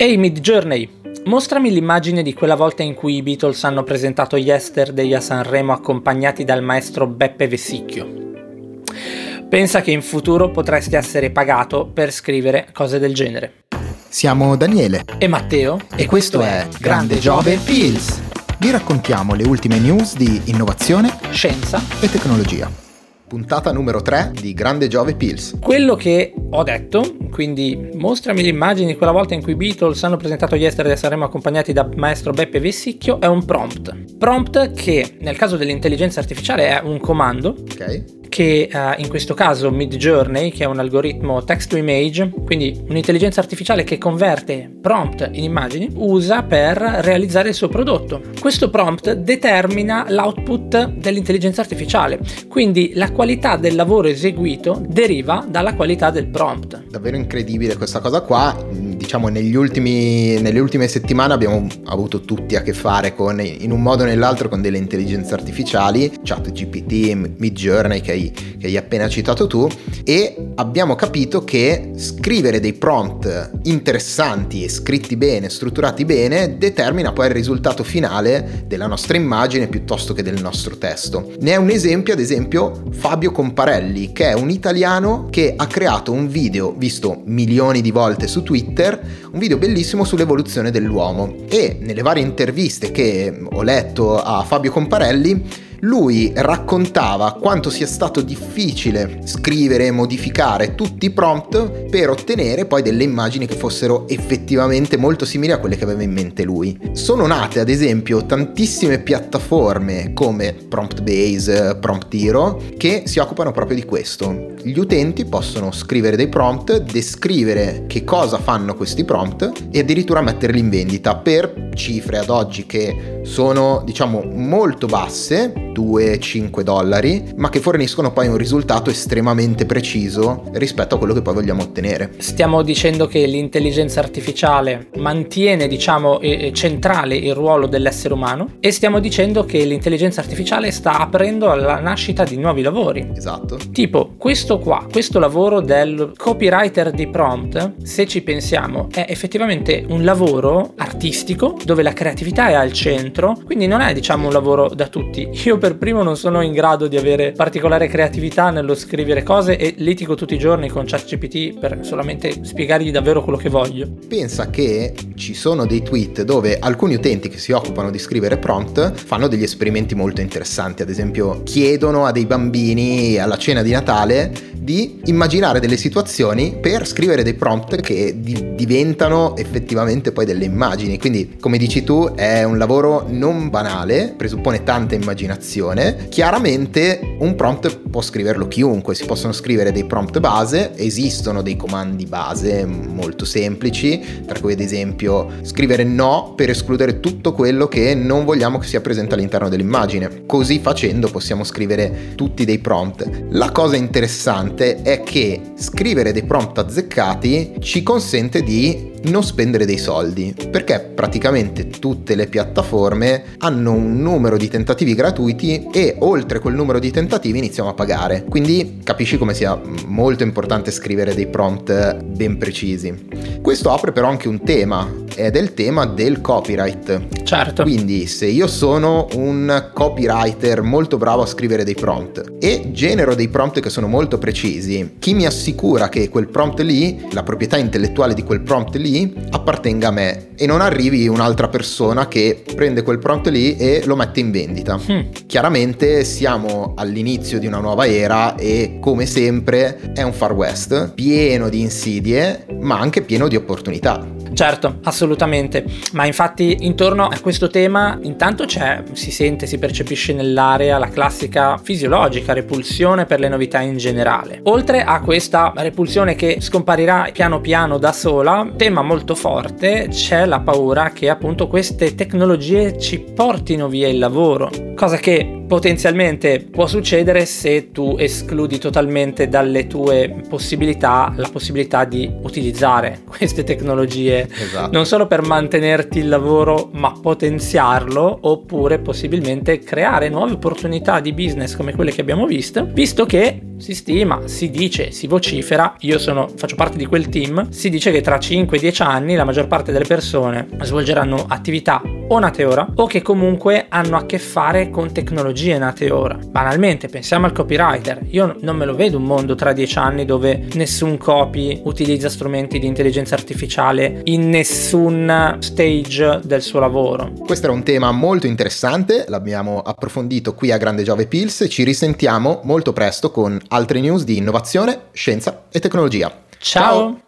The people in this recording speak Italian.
Ehi Mid Journey, mostrami l'immagine di quella volta in cui i Beatles hanno presentato Yesterday a Sanremo accompagnati dal maestro Beppe Vessicchio. Pensa che in futuro potresti essere pagato per scrivere cose del genere. Siamo Daniele e Matteo e, questo è Grande Giove Pills. Vi raccontiamo le ultime news di innovazione, scienza e tecnologia puntata numero 3 di Grande Giove Pills. Quello che ho detto, quindi mostrami le immagini di quella volta in cui i Beatles hanno presentato Yesterday e saremo accompagnati da maestro Beppe Vessicchio, è un prompt. Prompt che nel caso dell'intelligenza artificiale è un comando. Ok che uh, in questo caso Midjourney, che è un algoritmo text to image, quindi un'intelligenza artificiale che converte prompt in immagini, usa per realizzare il suo prodotto. Questo prompt determina l'output dell'intelligenza artificiale, quindi la qualità del lavoro eseguito deriva dalla qualità del prompt. Davvero incredibile questa cosa qua, diciamo negli ultimi, nelle ultime settimane abbiamo avuto tutti a che fare con, in un modo o nell'altro con delle intelligenze artificiali, ChatGPT, Midjourney che che hai appena citato tu e abbiamo capito che scrivere dei prompt interessanti e scritti bene, strutturati bene, determina poi il risultato finale della nostra immagine piuttosto che del nostro testo. Ne è un esempio, ad esempio, Fabio Comparelli, che è un italiano che ha creato un video visto milioni di volte su Twitter, un video bellissimo sull'evoluzione dell'uomo e nelle varie interviste che ho letto a Fabio Comparelli lui raccontava quanto sia stato difficile scrivere e modificare tutti i prompt per ottenere poi delle immagini che fossero effettivamente molto simili a quelle che aveva in mente lui. Sono nate ad esempio tantissime piattaforme come Prompt Base, Prompt Hero che si occupano proprio di questo. Gli utenti possono scrivere dei prompt, descrivere che cosa fanno questi prompt e addirittura metterli in vendita per cifre ad oggi che sono diciamo molto basse 2-5 dollari, ma che forniscono poi un risultato estremamente preciso rispetto a quello che poi vogliamo ottenere. Stiamo dicendo che l'intelligenza artificiale mantiene, diciamo, centrale il ruolo dell'essere umano e stiamo dicendo che l'intelligenza artificiale sta aprendo alla nascita di nuovi lavori. Esatto. Tipo, questo qua, questo lavoro del copywriter di prompt, se ci pensiamo, è effettivamente un lavoro artistico dove la creatività è al centro, quindi non è, diciamo, un lavoro da tutti. Io per primo non sono in grado di avere particolare creatività nello scrivere cose e litigo tutti i giorni con ChatGPT per solamente spiegargli davvero quello che voglio. Pensa che ci sono dei tweet dove alcuni utenti che si occupano di scrivere prompt fanno degli esperimenti molto interessanti, ad esempio chiedono a dei bambini alla cena di Natale di immaginare delle situazioni per scrivere dei prompt che di- diventano effettivamente poi delle immagini. Quindi, come dici tu, è un lavoro non banale, presuppone tanta immaginazione. Chiaramente un prompt può scriverlo chiunque, si possono scrivere dei prompt base, esistono dei comandi base molto semplici, tra cui ad esempio scrivere no per escludere tutto quello che non vogliamo che sia presente all'interno dell'immagine. Così facendo possiamo scrivere tutti dei prompt. La cosa interessante interessante è che scrivere dei prompt azzeccati ci consente di non spendere dei soldi, perché praticamente tutte le piattaforme hanno un numero di tentativi gratuiti e oltre quel numero di tentativi iniziamo a pagare. Quindi capisci come sia molto importante scrivere dei prompt ben precisi. Questo apre però anche un tema, ed è il tema del copyright. Certo. Quindi se io sono un copywriter molto bravo a scrivere dei prompt e genero dei prompt che sono molto precisi, chi mi assicura che quel prompt lì, la proprietà intellettuale di quel prompt lì, appartenga a me e non arrivi un'altra persona che prende quel prompt lì e lo mette in vendita. Hmm. Chiaramente siamo all'inizio di una nuova era e come sempre è un far west pieno di insidie ma anche pieno di opportunità. Certo, assolutamente, ma infatti intorno a questo tema intanto c'è, si sente, si percepisce nell'area la classica fisiologica repulsione per le novità in generale. Oltre a questa repulsione che scomparirà piano piano da sola, tema molto forte, c'è la paura che appunto queste tecnologie ci portino via il lavoro, cosa che potenzialmente può succedere se tu escludi totalmente dalle tue possibilità la possibilità di utilizzare queste tecnologie esatto. non solo per mantenerti il lavoro ma potenziarlo oppure possibilmente creare nuove opportunità di business come quelle che abbiamo visto visto che si stima, si dice, si vocifera, io sono, faccio parte di quel team, si dice che tra 5-10 anni la maggior parte delle persone svolgeranno attività o nate ora o che comunque hanno a che fare con tecnologie nate ora. Banalmente, pensiamo al copywriter. Io non me lo vedo un mondo tra 10 anni dove nessun copy utilizza strumenti di intelligenza artificiale in nessun stage del suo lavoro. Questo era un tema molto interessante, l'abbiamo approfondito qui a Grande Giove Pills, ci risentiamo molto presto con altre news di innovazione, scienza e tecnologia. Ciao. Ciao.